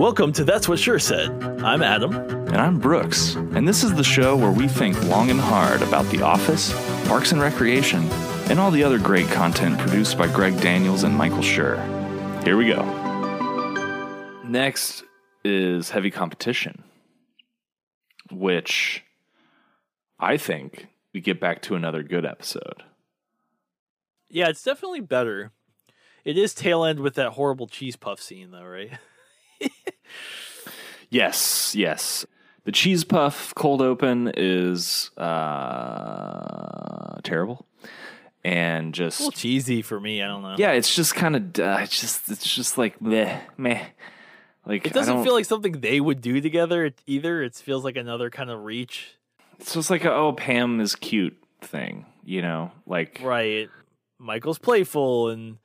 Welcome to That's What Sure Said. I'm Adam. And I'm Brooks, and this is the show where we think long and hard about The Office, Parks and Recreation, and all the other great content produced by Greg Daniels and Michael Schur. Here we go. Next is Heavy Competition, which I think we get back to another good episode. Yeah, it's definitely better. It is tail end with that horrible cheese puff scene, though, right? Yes, yes. The cheese puff cold open is uh, terrible, and just a little cheesy for me. I don't know. yeah, it's just kind of uh, it's just it's just like meh, meh. Like It doesn't feel like something they would do together either. It feels like another kind of reach. it's just like a, oh Pam is cute thing, you know, like Right. Michael's playful and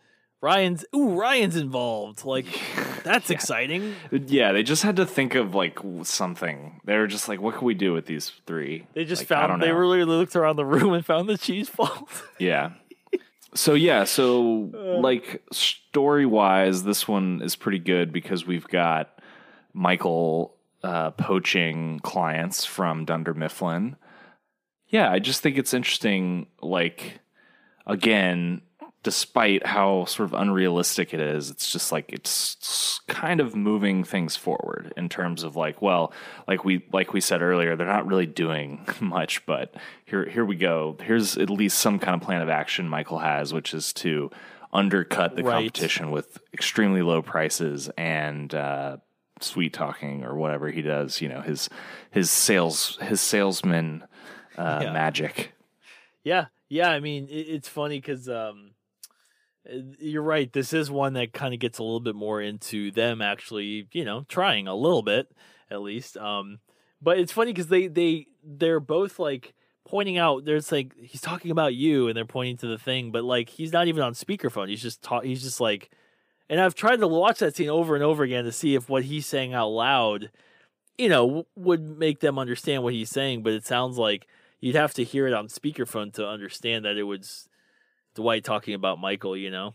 Ryan's ooh, Ryan's involved. Like that's Yeah. exciting. yeah, they just had to think of like something. They were just like, what can we do with these three? They just Like, found they really looked around the room and found the cheese balls. Yeah. So yeah, so Uh. like story wise, this one is pretty good because we've got Michael uh, poaching clients from Dunder Mifflin. Yeah, I just think it's interesting. Like again, despite how sort of unrealistic it is, it's just like it's kind of moving things forward in terms of like, well, like we like we said earlier, they're not really doing much, but here here we go. Here's at least some kind of plan of action Michael has, which is to undercut the Right. competition with extremely low prices and uh, sweet talking or whatever he does. You know his his sales his salesman uh, Yeah. magic. Yeah, yeah. I mean, it, it's funny because um, you're right. This is one that kind of gets a little bit more into them actually, you know, trying a little bit at least. Um, but it's funny because they they they're both like pointing out. There's like he's talking about you, and they're pointing to the thing, but like he's not even on speakerphone. He's just talk. He's just like, and I've tried to watch that scene over and over again to see if what he's saying out loud, you know, would make them understand what he's saying. But it sounds like you'd have to hear it on speakerphone to understand that it was Dwight talking about Michael, you know.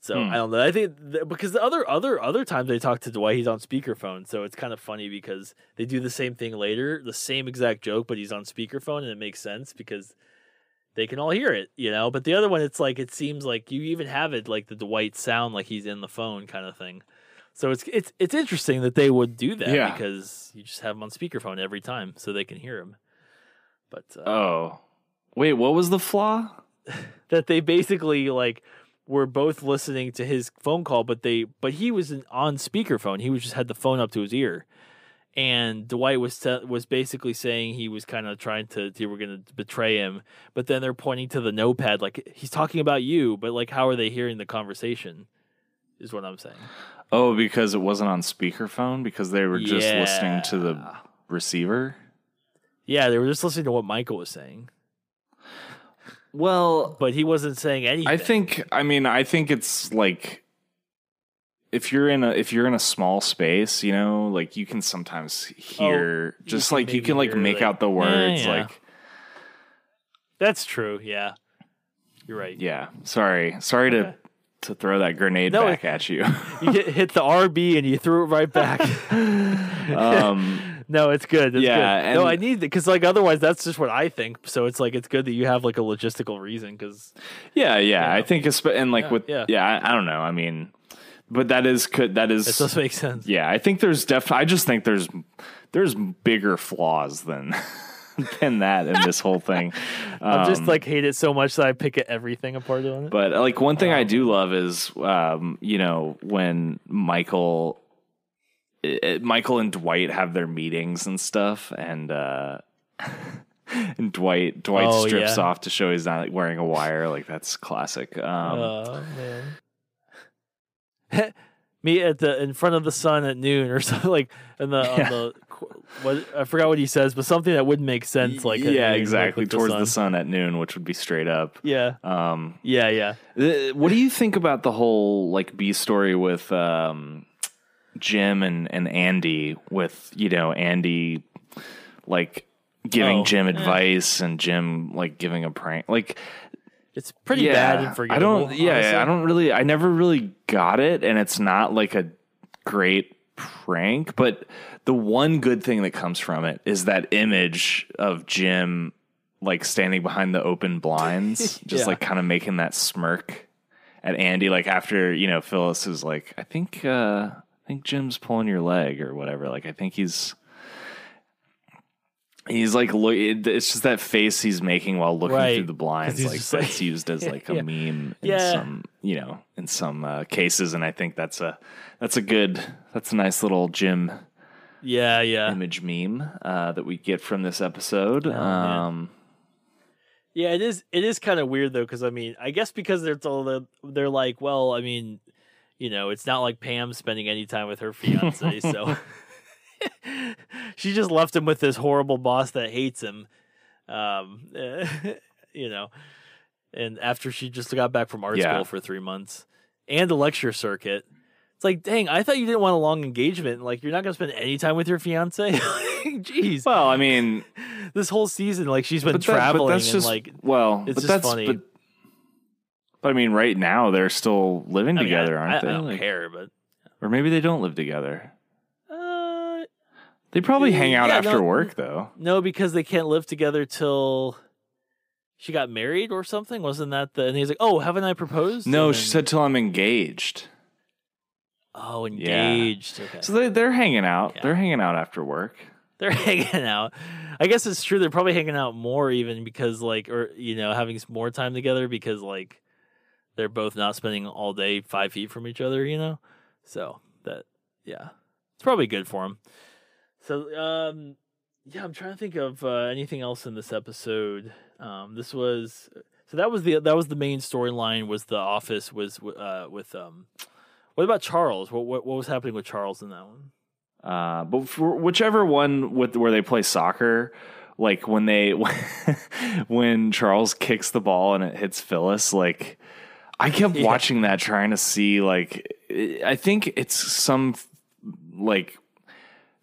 So Hmm. I don't know. I think th- because the other other other times they talk to Dwight, he's on speakerphone. So it's kind of funny because they do the same thing later, the same exact joke, but he's on speakerphone, and it makes sense because they can all hear it, you know. But the other one, it's like it seems like you even have it like the Dwight sound like he's in the phone kind of thing. So it's it's it's interesting that they would do that Yeah. because you just have him on speakerphone every time so they can hear him. But uh, Oh, wait, what was the flaw? that they basically like were both listening to his phone call, but they but he was on speakerphone. He was just had the phone up to his ear, and Dwight was te- was basically saying he was kind of trying to they were going to betray him, but then they're pointing to the notepad like he's talking about you, but like how are they hearing the conversation? Is what I'm saying. Oh, because it wasn't on speakerphone because they were just listening to the receiver. Yeah, they were just listening to what Michael was saying, Well, but he wasn't saying anything. I think I mean I think it's like if you're in a if you're in a small space, you know, like you can sometimes hear you just can like you can like make like, out the words yeah." like that's true. Yeah, you're right. yeah. Sorry. Sorry to Okay. to throw that grenade No, back at you. you hit, hit the RB and you threw it right back. um no, it's good. It's Yeah, good. No, I need it because like otherwise that's just what I think. So it's like it's good that you have like a logistical reason because yeah, yeah. You I think it's and like Yeah, with yeah. yeah, I, I don't know. I mean but that is could that is it does make sense. Yeah, I think there's def. I just think there's there's bigger flaws than than that in this whole thing. I just Um, like hate it so much that I pick at everything apart on it. But like one thing I Um, do love is, um, you know, when Michael, i- i- Michael and Dwight have their meetings and stuff, and uh, and Dwight Dwight Oh, strips yeah. off to show he's not like, wearing a wire. Like that's classic. Um, oh man. Me at the in front of the sun at noon or something like in the on Yeah. the what I forgot what he says, but something that wouldn't make sense. Like yeah, like, exactly with towards sun. the sun at noon, which would be straight up. Yeah, Um, yeah, yeah. Uh, What do you think about the whole like B story with um, Jim and, and Andy? With you know Andy like giving Oh, Jim eh. advice and Jim like giving a prank. Like It's pretty yeah, bad and I don't. Yeah, honestly. I don't really. I never really got it, and it's not like a great prank, but the one good thing that comes from it is that image of Jim like standing behind the open blinds, just Yeah. like kind of making that smirk at Andy, like after you know Phyllis is like, I think, uh, I think Jim's pulling your leg or whatever. Like, I think he's. He's like look. It's just that face he's making while looking Right. through the blinds. Like that's used as like a Yeah. meme in Yeah. some, you know, in some uh, cases. And I think that's a that's a good, that's a nice little Jim Yeah, yeah. image meme uh, that we get from this episode. Oh, um, Yeah, it is. It is kind of weird though, because I mean, I guess because they're told that they're like, well, I mean, you know, it's not like Pam spending any time with her fiance, so she just left him with this horrible boss that hates him. Um, you know, and after she just got back from art Yeah. school for three months and the lecture circuit. It's like, dang, I thought you didn't want a long engagement. Like, you're not gonna spend any time with your fiance. Jeez, well, I mean, this whole season, like she's been that- traveling and like well, it's but just that's funny. But, but I mean, right now they're still living I mean, together, I, aren't I, they? I don't Like- care, but or maybe they don't live together. uh, They probably hang out Yeah, after no, work, though. no, because they can't live together till she got married or something. Wasn't that the? And he's like, "Oh, haven't I proposed?" No, And she then- said till I'm engaged. "Oh, Yeah. engaged." Okay, So they they're hanging out. Yeah. They're hanging out after work. they're hanging out. I guess it's true. They're probably hanging out more even because like, or you know, having more time together because like they're both not spending all day five feet from each other. You know, so that yeah, it's probably good for them. So um, yeah, I'm trying to think of uh, anything else in this episode. Um, this was so that was the that was the main storyline. Was the office was uh with um. What about Charles? What, what what was happening with Charles in that one? Uh, but for whichever one with where they play soccer, like when they when Charles kicks the ball and it hits Phyllis, like I kept Yeah. watching that trying to see like I think it's some like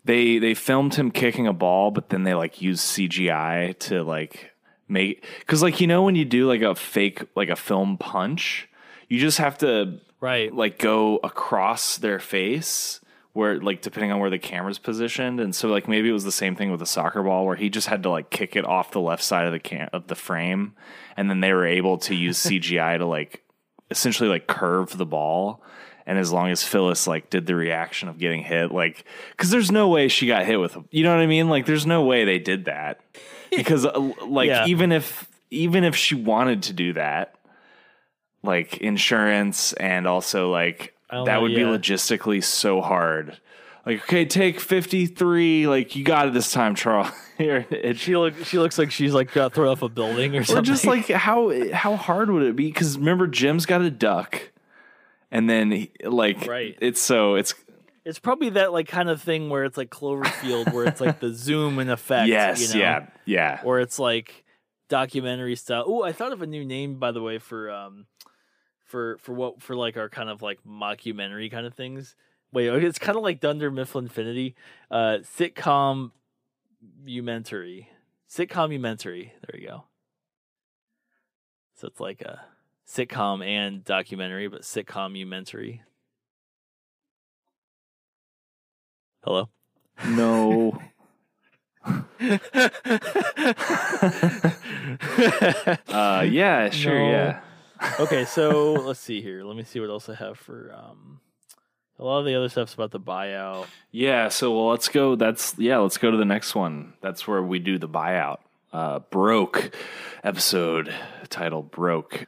they they filmed him kicking a ball, but then they like use CGI to like make because like you know when you do like a fake like a film punch, you just have to Right. like go across their face where like depending on where the camera's positioned and so like maybe it was the same thing with the soccer ball where he just had to like kick it off the left side of the cam- of the frame and then they were able to use CGI to like essentially like curve the ball and as long as Phyllis like did the reaction of getting hit like cuz there's no way she got hit with you know what I mean like there's no way they did that because uh, like Yeah. even if even if she wanted to do that like insurance and also like that know, would be logistically so hard. Like, okay, take fifty three. Like, you got it this time, Charles. Here, it, She look she looks like she's like got thrown off a building or something. or just like how how hard would it be? Because remember, Jim's got a duck, and then like Right. it's so it's it's probably that like kind of thing where it's like Cloverfield where it's like the zoom and effect. yes, you know? yeah, yeah. Or it's like documentary style. Oh, I thought of a new name by the way for um for for what for like our kind of like mockumentary kind of things. Wait, it's kind of like Dunder Mifflin Infinity. Uh sitcom umentary. Sitcom umentary. There you go. So it's like a sitcom and documentary, but sitcom umentary. Hello? No, uh, yeah, sure, No. yeah. okay, so let's see here. Let me see what else I have for um a lot of the other stuff's about the buyout. Yeah, so well, let's go. That's yeah, let's go to the next one. That's where we do the buyout. Uh, broke episode title broke,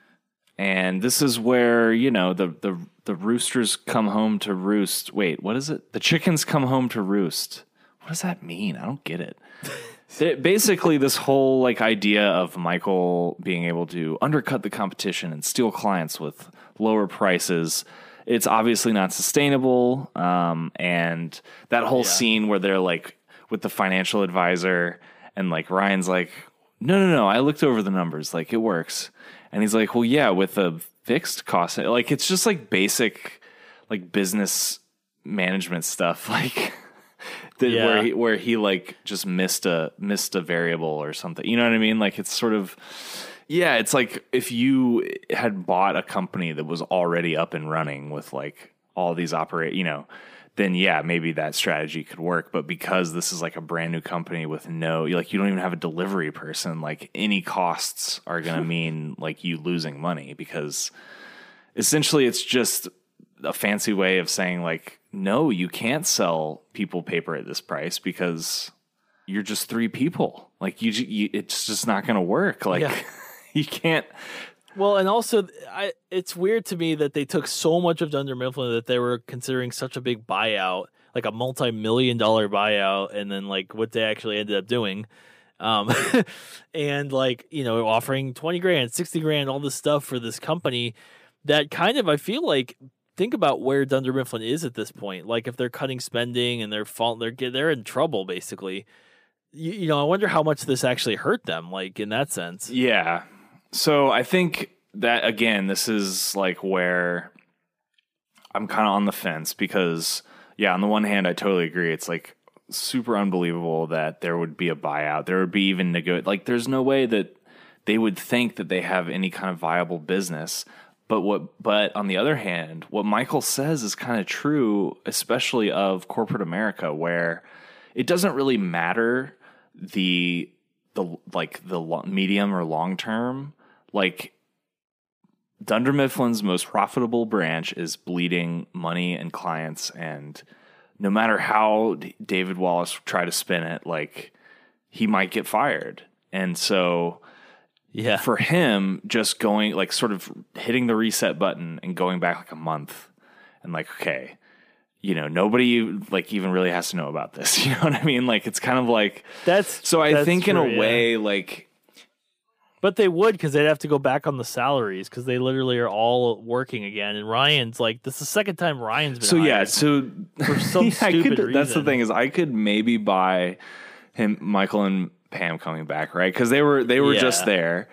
and this is where you know the the the roosters come home to roost. Wait, what is it? The chickens come home to roost. What does that mean? I don't get it. It- Basically, this whole like idea of Michael being able to undercut the competition and steal clients with lower prices, it's obviously not sustainable. Um, and that whole Yeah. scene where they're like with the financial advisor and like Ryan's like, no, no, no, I looked over the numbers, like it works. And he's like, well, yeah, with a fixed cost, like it's just like basic like business management stuff, like. that Yeah. where he where he like just missed a missed a variable or something. You know what I mean? Like it's sort of yeah, it's like if you had bought a company that was already up and running with like all these operate, you know, then yeah, maybe that strategy could work. But because this is like a brand new company with no, like you don't even have a delivery person, like any costs are going to mean like you losing money because essentially it's just a fancy way of saying like, no, you can't sell people paper at this price because you're just three people. Like you, you it's just not going to work. Like Yeah. you can't. Well, and also, I it's weird to me that they took so much of Dunder Mifflin that they were considering such a big buyout, like a multi-million dollar buyout, and then like what they actually ended up doing, um, and like you know offering twenty grand, sixty grand, all this stuff for this company that kind of I feel like think about where Dunder Mifflin is at this point. Like if they're cutting spending and they're fall, they're they're in trouble basically. You, you know, I wonder how much this actually hurt them, like in that sense. Yeah. So I think that again, this is like where I'm kind of on the fence because, yeah, on the one hand, I totally agree. It's like super unbelievable that there would be a buyout. There would be even nego. Like, there's no way that they would think that they have any kind of viable business. But what? But on the other hand, what Michael says is kind of true, especially of corporate America, where it doesn't really matter the the like the medium or long term. Like Dunder Mifflin's most profitable branch is bleeding money and clients, and no matter how D- David Wallace try to spin it, like he might get fired, and so Yeah, for him, just going like sort of hitting the reset button and going back like a month and like, okay, you know, nobody like even really has to know about this. You know what I mean? Like it's kind of like that's so I that's think in true, a yeah. way, like But they would because they'd have to go back on the salaries because they literally are all working again. And Ryan's like, this is the second time Ryan's been. so yeah, so For some I stupid could, That's the thing is I could maybe buy him Michael and Pam coming back, right? Because they were they were just there.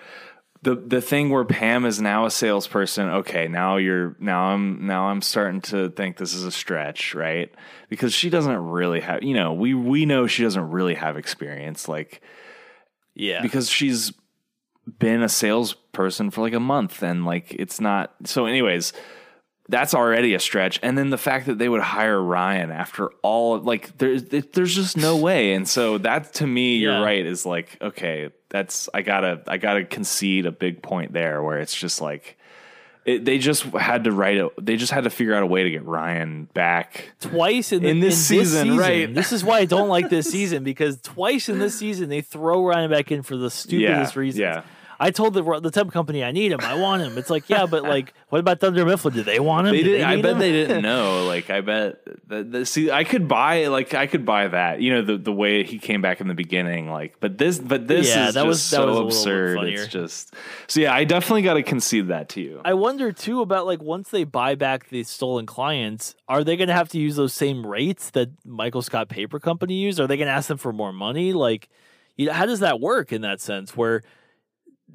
The the thing where Pam is now a salesperson, okay, now you're now I'm now I'm starting to think this is a stretch, right? Because she doesn't really have you know, we we know she doesn't really have experience like yeah, because she's been a salesperson for like a month and like it's not so anyways that's already a stretch and then the fact that they would hire ryan after all like there's there's just no way and so that to me Yeah. you're right is like okay that's i gotta i gotta concede a big point there where it's just like it, they just had to write it they just had to figure out a way to get ryan back twice in, the, in this season, right. This is why I don't like this season because twice in this season they throw Ryan back in for the stupidest Yeah, reasons. yeah. I told the the temp company I need him. I want him. It's like yeah, but like what about Dunder Mifflin? Do they want him? They did. I bet him? they didn't know. Like, I bet. That, that- see, I could buy. Like, I could buy that. You know, the the way he came back in the beginning. Like, but this, but this Yeah, is that just was- that so was a little bit absurd. It's just. So yeah, I definitely got to concede that to you. I wonder too about like once they buy back the stolen clients, are they going to have to use those same rates that Michael Scott Paper Company used? Are they going to ask them for more money? Like, you know, how does that work in that sense where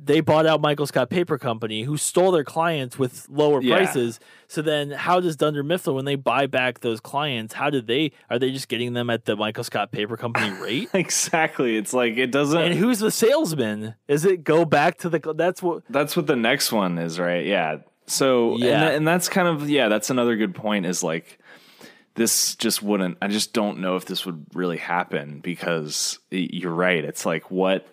they bought out Michael Scott Paper Company, who stole their clients with lower Yeah. prices? So then, how does Dunder Mifflin, when they buy back those clients, how did they? Are they just getting them at the Michael Scott Paper Company rate? exactly. It's like it doesn't. and who's the salesman? Is it go back to the? That's what. that's what the next one is, right? Yeah. So Yeah. and, tha- and that's kind of yeah, that's another good point is like this just wouldn't I just don't know if this would really happen because you're right. It's like what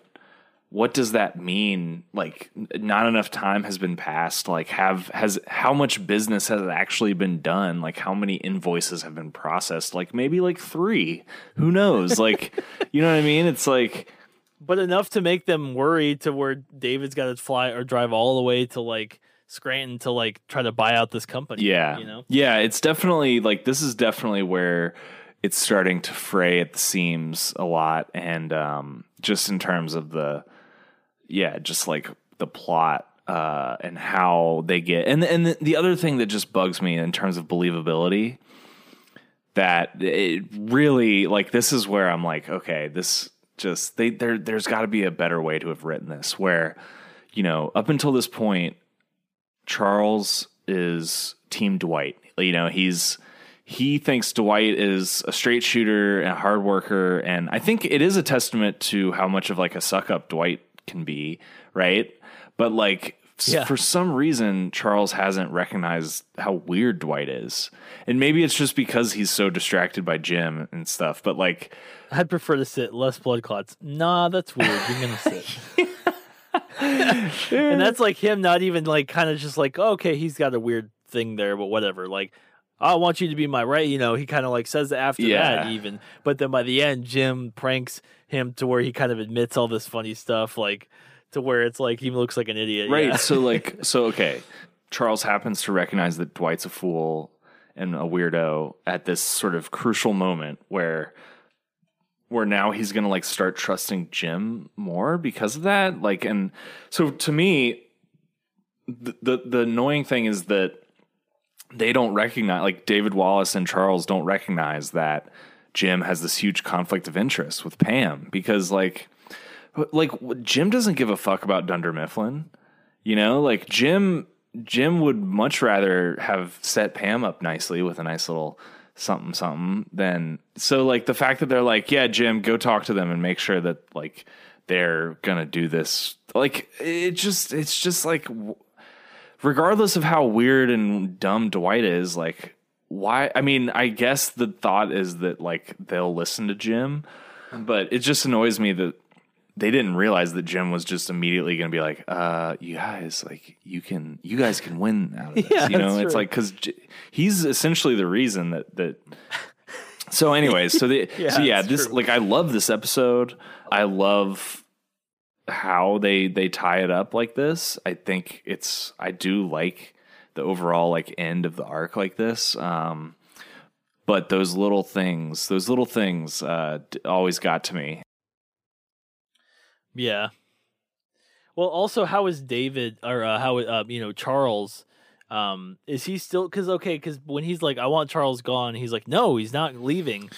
what does that mean? Like not enough time has been passed. Like have has how much business has actually been done? Like how many invoices have been processed? Like maybe like 3. Who knows? Like you know what I mean? It's like but enough to make them worry to where David's got to fly or drive all the way to like Scranton to like try to buy out this company. Yeah. you know. Yeah, it's definitely like this is definitely where it's starting to fray at the seams a lot and um just in terms of the yeah, just like the plot uh and how they get and and the, the other thing that just bugs me in terms of believability that it really like this is where I'm like okay, this just they there there's got to be a better way to have written this where you know, up until this point Charles is Team Dwight. You know, he's he thinks Dwight is a straight shooter and a hard worker, and I think it is a testament to how much of like a suck up Dwight can be, right? But like Yeah. for some reason Charles hasn't recognized how weird Dwight is. And maybe it's just because he's so distracted by Jim and stuff, but like I'd prefer to sit. Less blood clots. Nah, that's weird. You're gonna sit. and that's like him not even like kind of just like oh, okay he's got a weird thing there but whatever like i want you to be my right you know he kind of like says after Yeah. that even but then by the end jim pranks him to where he kind of admits all this funny stuff like to where it's like he looks like an idiot Right. yeah. So like so okay. Charles happens to recognize that Dwight's a fool and a weirdo at this sort of crucial moment where where now he's to like start trusting Jim more because of that. Like and so to me the, the the annoying thing is that they don't recognize like David Wallace and Charles don't recognize that Jim has this huge conflict of interest with Pam because like like Jim doesn't give a fuck about Dunder Mifflin. You know, like Jim Jim would much rather have set Pam up nicely with a nice little something something than so like the fact that they're like, yeah, Jim, go talk to them and make sure that like they're gonna do this. Like it just it's just like regardless of how weird and dumb Dwight is, like why I mean, I guess the thought is that like they'll listen to Jim, but it just annoys me that they didn't realize that Jim was just immediately going to be like, uh, you guys, like, you can, you guys can win out of this. Yeah, you know, it's true. like, cause J- he's essentially the reason that, that, so anyways, so the, Yeah, so yeah, this, true. like, I love this episode. I love how they, they tie it up like this. I think it's, I do like the overall, like, end of the arc like this. Um, but those little things, those little things, uh, d- always got to me. Yeah. Well, also, how is David or uh, how uh, you know Charles? Um, is he still? Because okay, because when he's like, "I want Charles gone," he's like, "No, he's not leaving."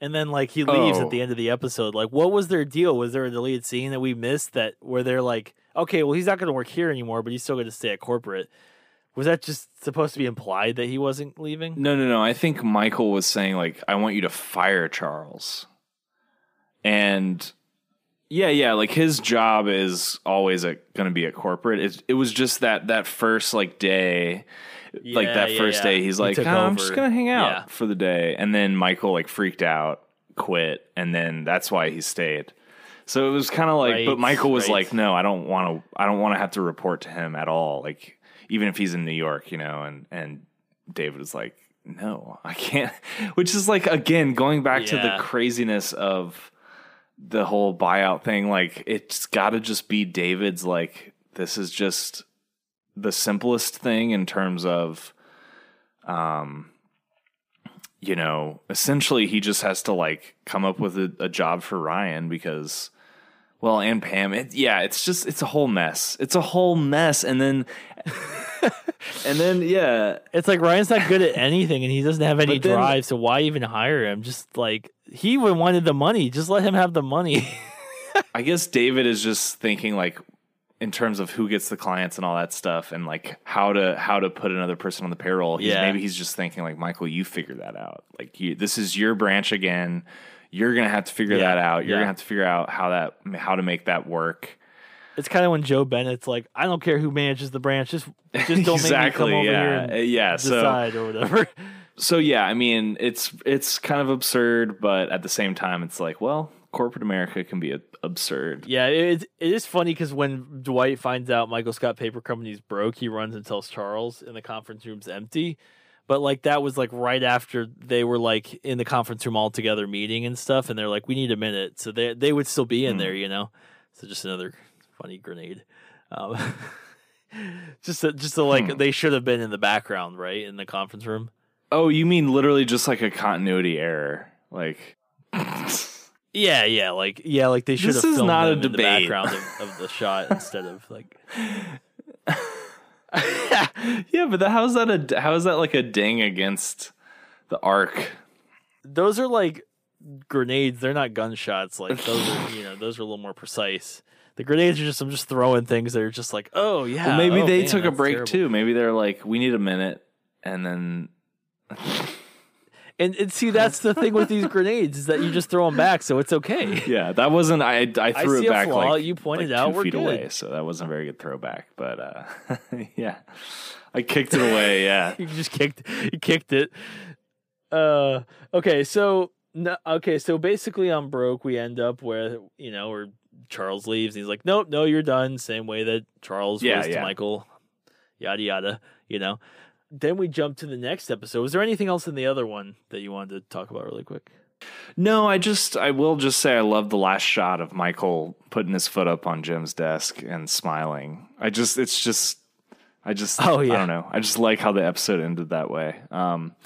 And then like he leaves Oh. at the end of the episode. Like, what was their deal? Was there a deleted scene that we missed that where they're like, "Okay, well, he's not going to work here anymore, but he's still going to stay at corporate." Was that just supposed to be implied that he wasn't leaving? No, no, no. I think Michael was saying like, "I want you to fire Charles," and yeah, yeah, like his job is always going to be at corporate. It, it was just that that first like day, like that yeah, first yeah. day, he's He like, took "Oh, "I'm just going to hang out Yeah. for the day," and then Michael like freaked out, quit, and then that's why he stayed. So it was kind of like, but Michael was right. like, "No, I don't want to. I don't want to have to report to him at all. Like, even if he's in New York, you know." And and David was like, "No, I can't." Which is like again going back to the craziness of the whole buyout thing. Like, it's got to just be David's. Like, this is just the simplest thing in terms of, um, you know, essentially he just has to like come up with a, a job for Ryan because. Well, and Pam, it, yeah, it's just it's a whole mess. It's a whole mess, and then, and then, yeah, It's like Ryan's not good at anything and he doesn't have any then- drive, so why even hire him? Just like he even wanted the money. Just let him have the money. I guess David is just thinking like in terms of who gets the clients and all that stuff and like how to how to put another person on the payroll. He's, Yeah. maybe he's just thinking like Michael, you figure that out. Like you, this is your branch again. You're gonna have to figure Yeah, that out. You're yeah. gonna have to figure out how that how to make that work. it's kind of when Jo Bennett's like, I don't care who manages the branch, just just don't exactly. make me come over yeah. here Uh, and yeah. So decide or whatever. so yeah. I mean, it's it's kind of absurd, but at the same time, it's like, well, corporate America can be absurd. yeah, it it is funny because when Dwight finds out Michael Scott Paper Company's broke, he runs and tells Charles, and the conference room's empty. But like that was like right after they were like in the conference room all together meeting and stuff, and they're like, "We need a minute," so they they would still be in Hmm. there, you know. So just another funny grenade. Um, just to, just to like Hmm. they should have been in the background, right, in the conference room. Oh, you mean literally just like a continuity error, like. Yeah, yeah, like yeah, like they should This have is filmed not a in the debate. background of, of the shot instead of like. yeah, but the, how's that a how is that like a ding against the arc? Those are like grenades. They're not gunshots. Like those are you know those are a little more precise. The grenades are just I'm just throwing things that are just like oh yeah. well, maybe oh, they man, took a break terrible. too. Maybe they're like, we need a minute, and then And, and see, that's the thing with these grenades is that you just throw them back, so it's okay. Yeah, that wasn't. I I I threw see it a back flaw, like you pointed like out, two we're feet good. away, so that wasn't a very good throwback. But uh, yeah, I kicked it away. Yeah, you just kicked you kicked it. Uh, okay, so no, okay, so basically on broke, we end up where you know where Charles leaves. And he's like, nope, no, you're done. Same way that Charles Yeah, was to. Michael. Yada yada. You know. Then we jump to the next episode. Was there anything else in the other one that you wanted to talk about really quick? No, I just I will just say I love the last shot of Michael putting his foot up on Jim's desk and smiling. I just it's just I just Oh, yeah. I don't know. I just like how the episode ended that way. Um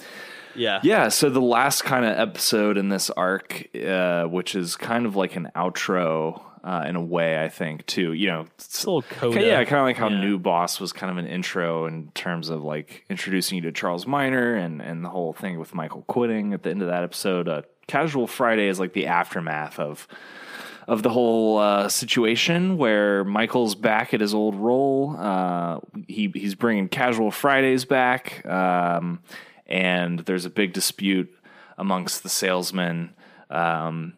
Yeah. yeah, so the last kind of episode in this arc uh which is kind of like an outro uh in a way I think too. You know, It's a little coda. Okay, yeah, kind of like how Yeah. New Boss was kind of an intro in terms of like introducing you to Charles Miner and and the whole thing with Michael quitting at the end of that episode. Uh, Casual Friday is like the aftermath of of the whole uh, situation where Michael's back at his old role. Uh, he he's bringing Casual Fridays back, um, and there's a big dispute amongst the salesmen. Um,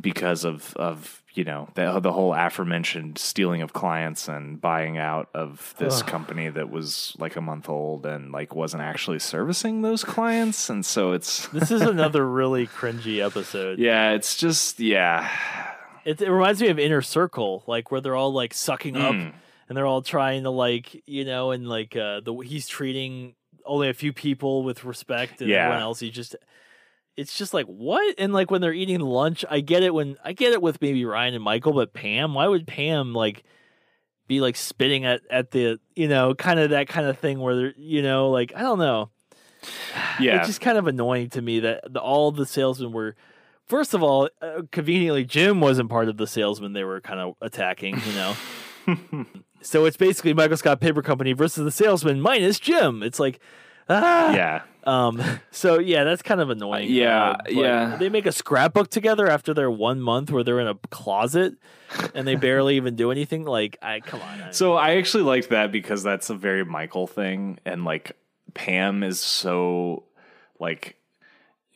because of of you know the the whole aforementioned stealing of clients and buying out of this company that was like a month old and like wasn't actually servicing those clients and so it's This is another really cringy episode. yeah it's just yeah It, it reminds me of Inner Circle, like where they're all like sucking up Mm. and they're all trying to like you know, and like uh the he's treating only a few people with respect and Yeah. everyone else he just it's just like what? And like when they're eating lunch i get it when i get it with maybe ryan and michael but pam why would pam like be like spitting at at the you know kind of that kind of thing where they're you know like i don't know. Yeah. it's just kind of annoying to me that the, all the salesmen were first of all uh, conveniently jim wasn't part of the salesmen they were kind of attacking you know? So it's basically michael scott paper company versus the salesman minus jim. It's like ah yeah um so yeah that's kind of annoying yeah, uh, but yeah. they make a scrapbook together after their one month where they're in a closet and they barely even do anything like i come on I- so i actually liked that because that's a very michael thing and like pam is so like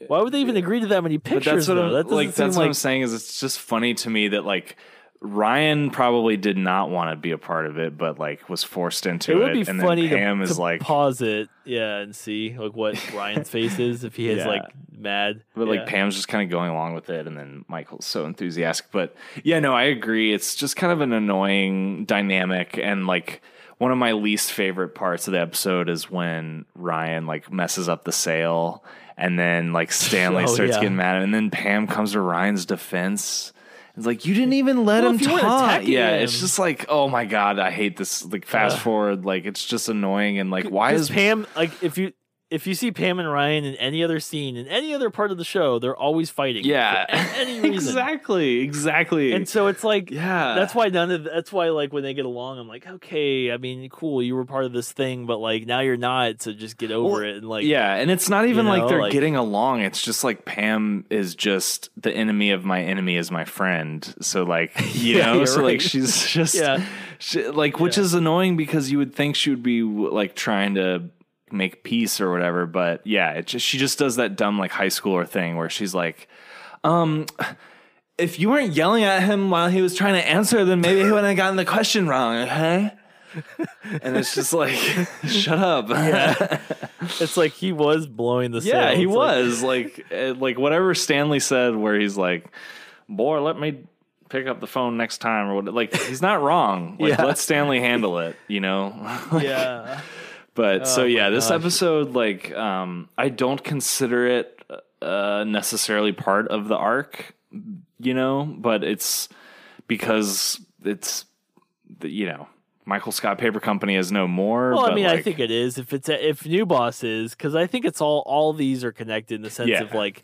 why would they even agree to that many But pictures that's what though? I'm, that like. That's what like I'm saying. Is it's just funny to me that like Ryan probably did not want to be a part of it, but like was forced into It it. would be and funny then Pam to, is to like, pause it, yeah, and see like what Ryan's face is if he is Yeah. like mad. but like yeah. Pam's just kind of going along with it, and then Michael's so enthusiastic. But yeah, no, I agree. It's just kind of an annoying dynamic, and like one of my least favorite parts of the episode is when Ryan like messes up the sale, and then like Stanley Oh, starts yeah. getting mad, and then Pam comes to Ryan's defense. It's like you didn't even let Well, him if you weren't talk. Yeah, him- it's just like, oh my god, I hate this. Like fast Ugh. forward, like it's just annoying and like why is Pam like if you if you see Pam and Ryan in any other scene in any other part of the show, they're always fighting. yeah for any reason. exactly exactly And so it's like yeah that's why none of that's why like when they get along, I'm like, okay, I mean, cool, you were part of this thing, but like now you're not, so just get over Well, it and like yeah, and it's not even you like they're like- getting along. It's just like Pam is just the enemy of my enemy is my friend. So like you Yeah, know, so like she's just Yeah. she, like which Yeah. is annoying because you would think she would be like trying to make peace or whatever. But yeah, it just she just does that dumb like high schooler thing where she's like, um. If you weren't yelling at him while he was trying to answer, then maybe he wouldn't have gotten the question wrong, okay? And it's just like, shut up. Yeah. it's like he was blowing the Yeah, sale. he It's like- was like, uh, like whatever Stanley said, where he's like, "Boy, let me pick up the phone next time," or what. Like he's not wrong. Like Yeah. let Stanley handle it, you know. yeah. But so Oh, yeah, this gosh. episode, like, um, I don't consider it uh, necessarily part of the arc, you know, but it's because it's you know. Michael Scott Paper Company is no more. Well, I mean, I think it is. If it's a, if New Boss is because I think it's all all these are connected in the sense Yeah. of like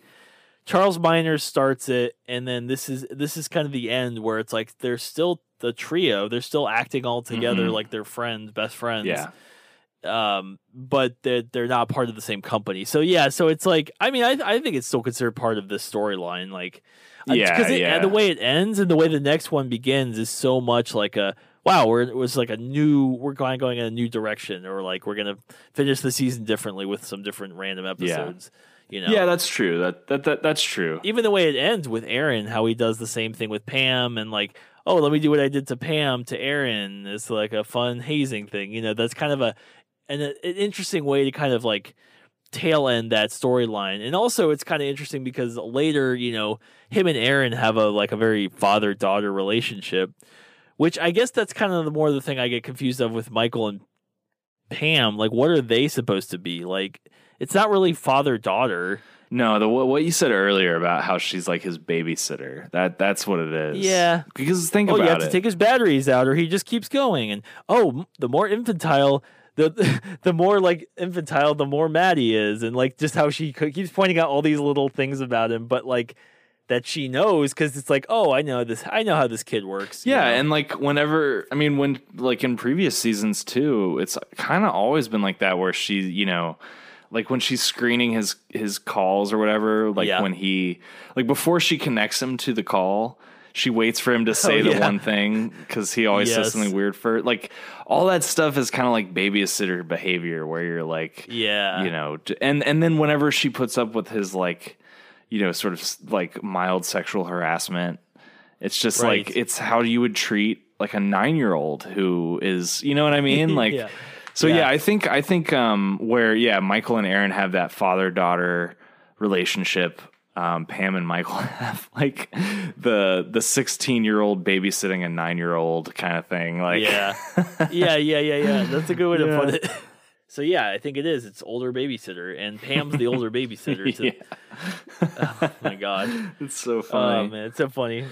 Charles Miner starts it, and then this is this is kind of the end where it's like they're still the trio. They're still acting all together Mhm. like they're friends, best friends. yeah, Um, but they're they're not part of the same company. So yeah, so it's like I mean, I I think it's still considered part of the storyline. Like, yeah, because yeah. the way it ends and the way the next one begins is so much like a wow. We're it was like a new we're going going in a new direction, or like we're gonna finish the season differently with some different random episodes. You know, Yeah, that's true. That that, that that's true. even the way it ends with Erin, how he does the same thing with Pam, and like, oh, let me do what I did to Pam to Erin. It's like a fun hazing thing. You know, that's kind of a an, an interesting way to kind of like tail end that storyline. And also, it's kind of interesting because later, you know, him and Erin have a like a very father daughter relationship, which I guess that's kind of the more the thing I get confused of with Michael and Pam. Like, what are they supposed to be? Like, it's not really father daughter. No, the what you said earlier about how she's like his babysitter. That that's what it is. Yeah. Because think oh, about you have it. to take his batteries out, or he just keeps going. And oh, the more infantile, the the more like infantile, the more mad he is, and like just how she keeps pointing out all these little things about him, but like that she knows because it's like, oh, I know this, I know how this kid works. you yeah, know? and like whenever I mean when like in previous seasons too, it's kind of always been like that where she, you know, like when she's screening his his calls or whatever, like Yeah. when he like before she connects him to the call, she waits for him to say the Oh, yeah. one thing cuz he always Yes. says something weird for like all that stuff is kind of like babysitter behavior where you're like yeah, you know and and then whenever she puts up with his like you know sort of like mild sexual harassment it's just Right. like it's how you would treat like a 9-year-old who is you know what i mean like Yeah. so yeah. Yeah. i think i think um where yeah michael and erin have that father daughter relationship um, Pam and Michael have like the the sixteen year old babysitting a nine year old kind of thing. Like, yeah, yeah, yeah, yeah, yeah. That's a good way to put it. So yeah, I think it is. It's older babysitter, and Pam's the older babysitter. To, Oh my god. it's so funny. Oh man, it's so funny.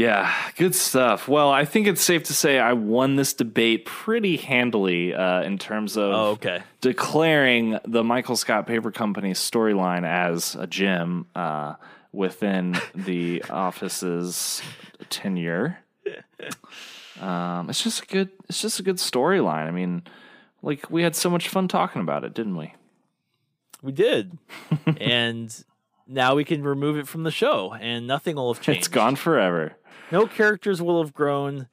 Yeah, good stuff. Well, I think it's safe to say I won this debate pretty handily uh, in terms of Oh, okay. declaring the Michael Scott Paper Company storyline as a gem uh, within the office's tenure. Um, it's just a good. It's just a good storyline. I mean, like we had so much fun talking about it, didn't we? We did. and now we can remove it from the show and nothing will have changed. It's gone forever. No characters will have grown.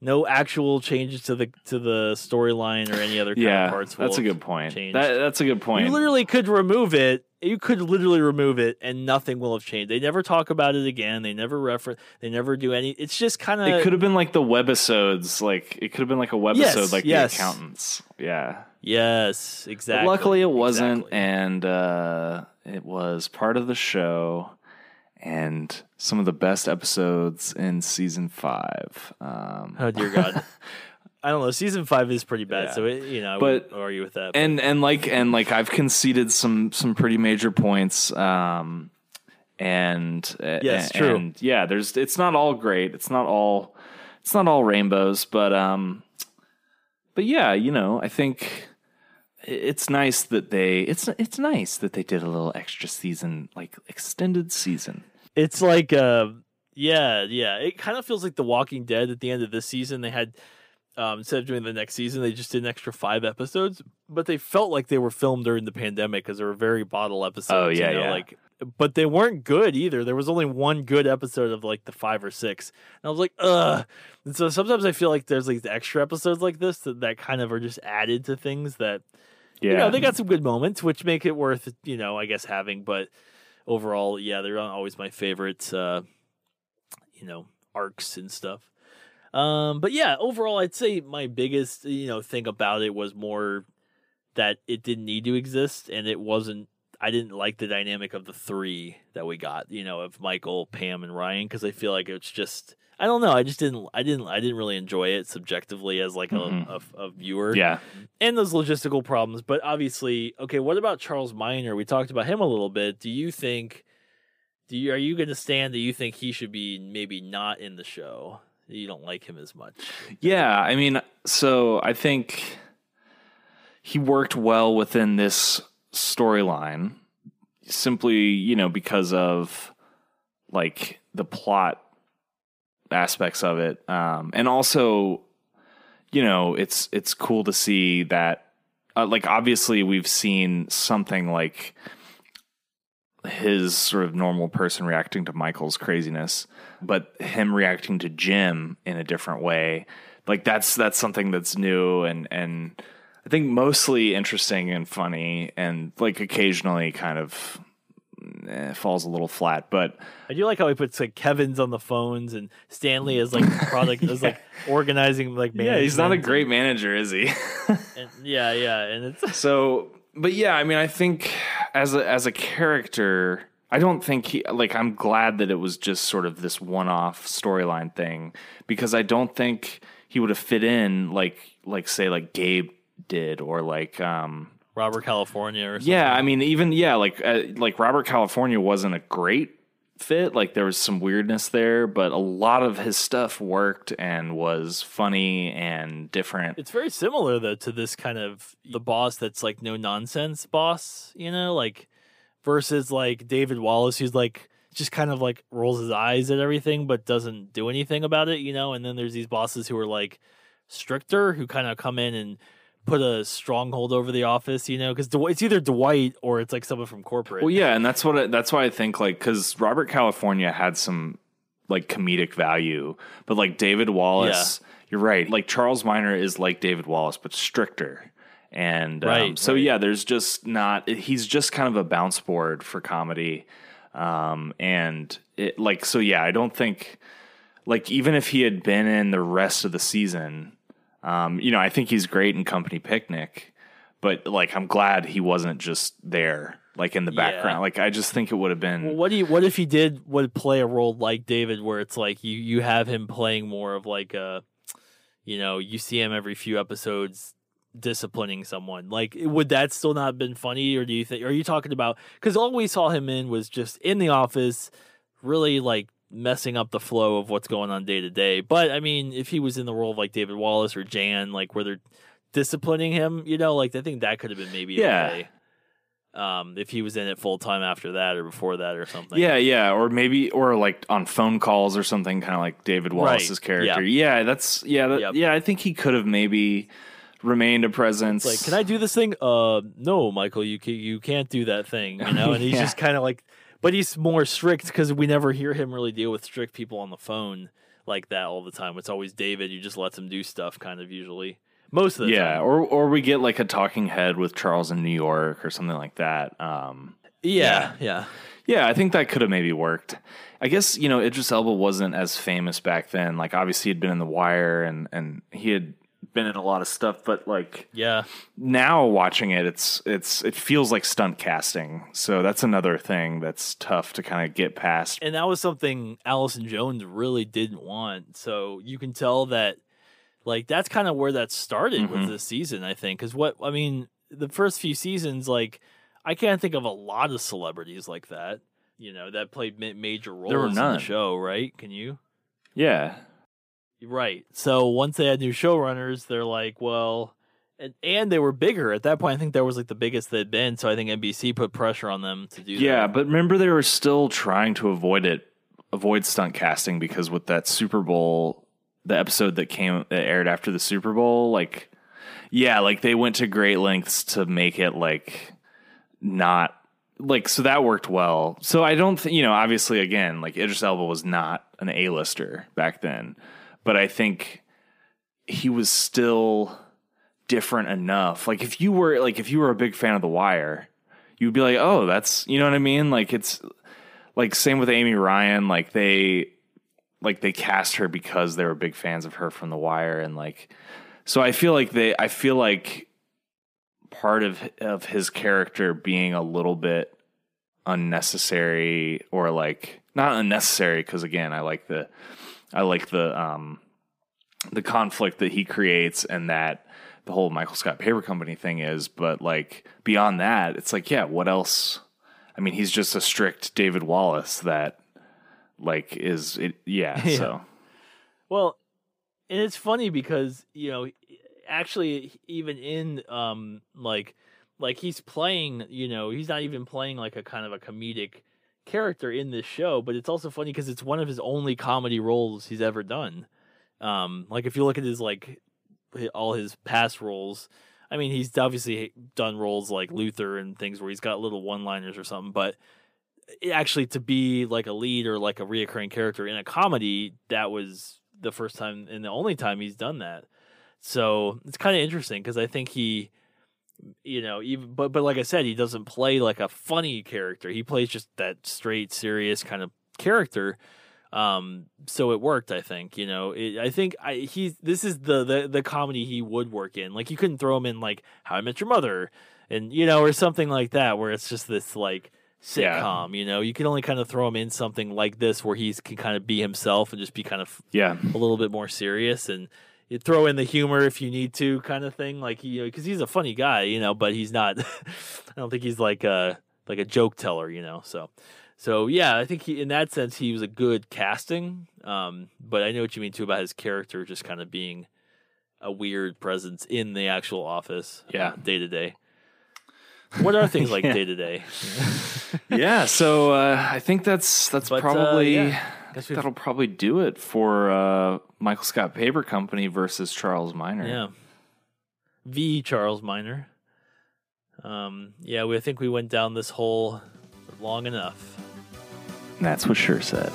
No actual changes to the to the storyline or any other kind Yeah, counterparts. will that's a good point. changed. That, that's a good point. You literally could remove it. You could literally remove it, and nothing will have changed. They never talk about it again. They never reference. They never do any. It's just kind of. It could have been like the webisodes, like it could have been like a webisode, Yes, like yes. the accountants. Yeah. Yes, But exactly. luckily, it wasn't, exactly. and uh, it was part of the show, and some of the best episodes in season five. Um, Oh dear God. I don't know. Season five is pretty bad, Yeah. so it, you know, But- wouldn't argue with that. and and like and like I've conceded some some pretty major points. Um, and Yes, and, true. and yeah, there's it's not all great. It's not all it's not all rainbows, but um, but yeah, you know, I think it's nice that they it's it's nice that they did a little extra season, like extended season. It's like, uh, yeah, yeah. It kind of feels like The Walking Dead at the end of this season. They had um, instead of doing the next season, they just did an extra five episodes, but they felt like they were filmed during the pandemic because they were very bottle episodes. Oh, you yeah, know, yeah. Like, but they weren't good either. There was only one good episode of like the five or six, and I was like, ugh. And so sometimes I feel like there's like extra episodes like this that, that kind of are just added to things that Yeah, you know, they got some good moments, which make it worth, you know, I guess having. But overall, yeah, they're not always my favorite. uh, you know, arcs and stuff. Um, but yeah, overall, I'd say my biggest, you know, thing about it was more that it didn't need to exist, and it wasn't. I didn't like the dynamic of the three that we got, you know, of Michael, Pam, and Ryan, because I feel like it's just. I don't know. I just didn't. I didn't. I didn't really enjoy it subjectively as like Mhm. a, a, a viewer yeah. and those logistical problems. But obviously, okay, what about Charles Miner? We talked about him a little bit. Do you think? Do you are you going to stand that you think he should be maybe not in the show? You don't like him as much. Yeah, I mean, so I think he worked well within this storyline simply, you know, because of like the plot aspects of it. Um and also, you know, it's it's cool to see that uh, like obviously we've seen something like his sort of normal person reacting to Michael's craziness, but him reacting to Jim in a different way, like that's that's something that's new and and I think mostly interesting and funny and like occasionally kind of eh, falls a little flat. But I do like how he puts like Kevin's on the phones and Stanley is like product is like organizing like yeah, he's not a great manager, is he? and, yeah yeah and it's so, but yeah, I mean, I think as a as a character, I don't think he like. I'm glad that it was just sort of this one off storyline thing because I don't think he would have fit in like like say like Gabe did or like um Robert California or something. yeah I mean even yeah like uh, like Robert California wasn't a great fit. Like there was some weirdness there but a lot of his stuff worked and was funny and different. It's very similar though to this kind of the boss that's like no nonsense boss, you know, like versus like David Wallace who's like just kind of like rolls his eyes at everything but doesn't do anything about it, you know, and then there's these bosses who are like stricter who kind of come in and put a stronghold over the office, you know, because it's either Dwight or it's like someone from corporate. Well, yeah, and that's what I, that's why I think like because Robert California had some like comedic value, but like David Wallace, you're right. Like Charles Miner is like David Wallace, but stricter. And um, Right, so right. yeah, there's just not. He's just kind of a bounce board for comedy, um, and it like so yeah. I don't think like even if he had been in the rest of the season, um, you know, I think he's great in Company Picnic, but like I'm glad he wasn't just there, like in the Yeah. background. Like I just think it would have been. Well, what do you? What if he did would play a role like David, where it's like you you have him playing more of like a, you know, you see him every few episodes disciplining someone. Like, would that still not have been funny, or do you think? Are you talking about? Because all we saw him in was just in the office, really like messing up the flow of what's going on day to day. But I mean, if he was in the role of like David Wallace or Jan, like where they're disciplining him, you know, like I think that could have been maybe Yeah. okay. Um, if he was in it full time after that or before that or something. yeah, yeah, or maybe, or like on phone calls or something, kind of like David Wallace's character. Yeah, that's yeah, that, Yep. yeah. I think he could have maybe remained a presence. It's like, can I do this thing? Uh, no, Michael, you can, you can't do that thing. You know, and he's Yeah. just kind of like, but he's more strict because we never hear him really deal with strict people on the phone like that all the time. It's always David who just lets him do stuff, kind of usually most of the Yeah, time. or or we get like a talking head with Charles in New York or something like that. Um, Yeah, yeah, Yeah, I think that could have maybe worked. I guess you know Idris Elba wasn't as famous back then. Like obviously he'd been in The Wire and and he had been in a lot of stuff, but like yeah. now watching it, it's it's it feels like stunt casting. So that's another thing that's tough to kind of get past. and that was something Allison Jones really didn't want. So you can tell that, like, that's kind of where that started with Mhm. this season. I think because what I mean, the first few seasons, like, I can't think of a lot of celebrities like that. You know, that played ma- major roles in the show, right? Can you? Yeah, Right. So once they had new showrunners, they're like, well, and, and they were bigger at that point. I think that was like the biggest they'd been. So I think NBC put pressure on them to do yeah, that. but remember they were still trying to avoid it, avoid stunt casting because with that Super Bowl, the episode that came that aired after the Super Bowl, like, yeah, like they went to great lengths to make it like not like so that worked well. So I don't think you know, obviously, again, like Idris Elba was not an A-lister back then, but I think he was still different enough. Like if you were like if you were a big fan of The Wire, you'd be like, oh, that's you know what I mean. Like it's like same with Amy Ryan. Like they like they cast her because they were big fans of her from The Wire, and like so I feel like they I feel like part of of his character being a little bit unnecessary or like not unnecessary because again I like the I like the um the conflict that he creates and that the whole Michael Scott Paper Company thing is, but like beyond that, it's like, yeah, what else? I mean, he's just a strict David Wallace that like is it yeah, Yeah. so Well, and it's funny because you know, actually, even in um, like, like he's playing, you know, he's not even playing like a kind of a comedic character in this show, but it's also funny because it's one of his only comedy roles he's ever done. Um, like if you look at his like all his past roles, I mean, he's obviously done roles like Luther and things where he's got little one-liners or something, but actually to be like a lead or like a reoccurring character in a comedy, that was the first time and the only time he's done that. So it's kind of interesting because I think he you know, even but but like I said, he doesn't play like a funny character. He plays just that straight, serious kind of character. Um, so it worked, I think. You know, it, I think I he's this is the, the the comedy he would work in. Like you couldn't throw him in like How I Met Your Mother, and you know, or something like that, where it's just this like sitcom. You know, you can only kind of throw him in something like this where he can kind of be himself and just be kind of Yeah. a little bit more serious and you throw in the humor if you need to kind of thing like you know because he's a funny guy you know but he's not i don't think he's like a like a joke teller you know so so yeah i think he in that sense he was a good casting um but i know what you mean too about his character just kind of being a weird presence in the actual office Yeah. day to day what are things like day to day yeah, so uh, I think that's that's But, uh, probably yeah. Guess that'll probably do it for uh, Michael Scott Paper Company versus Charles Miner. Yeah. V. Charles Miner. Um, yeah, we, I think we went down this hole long enough. That's what Sure said.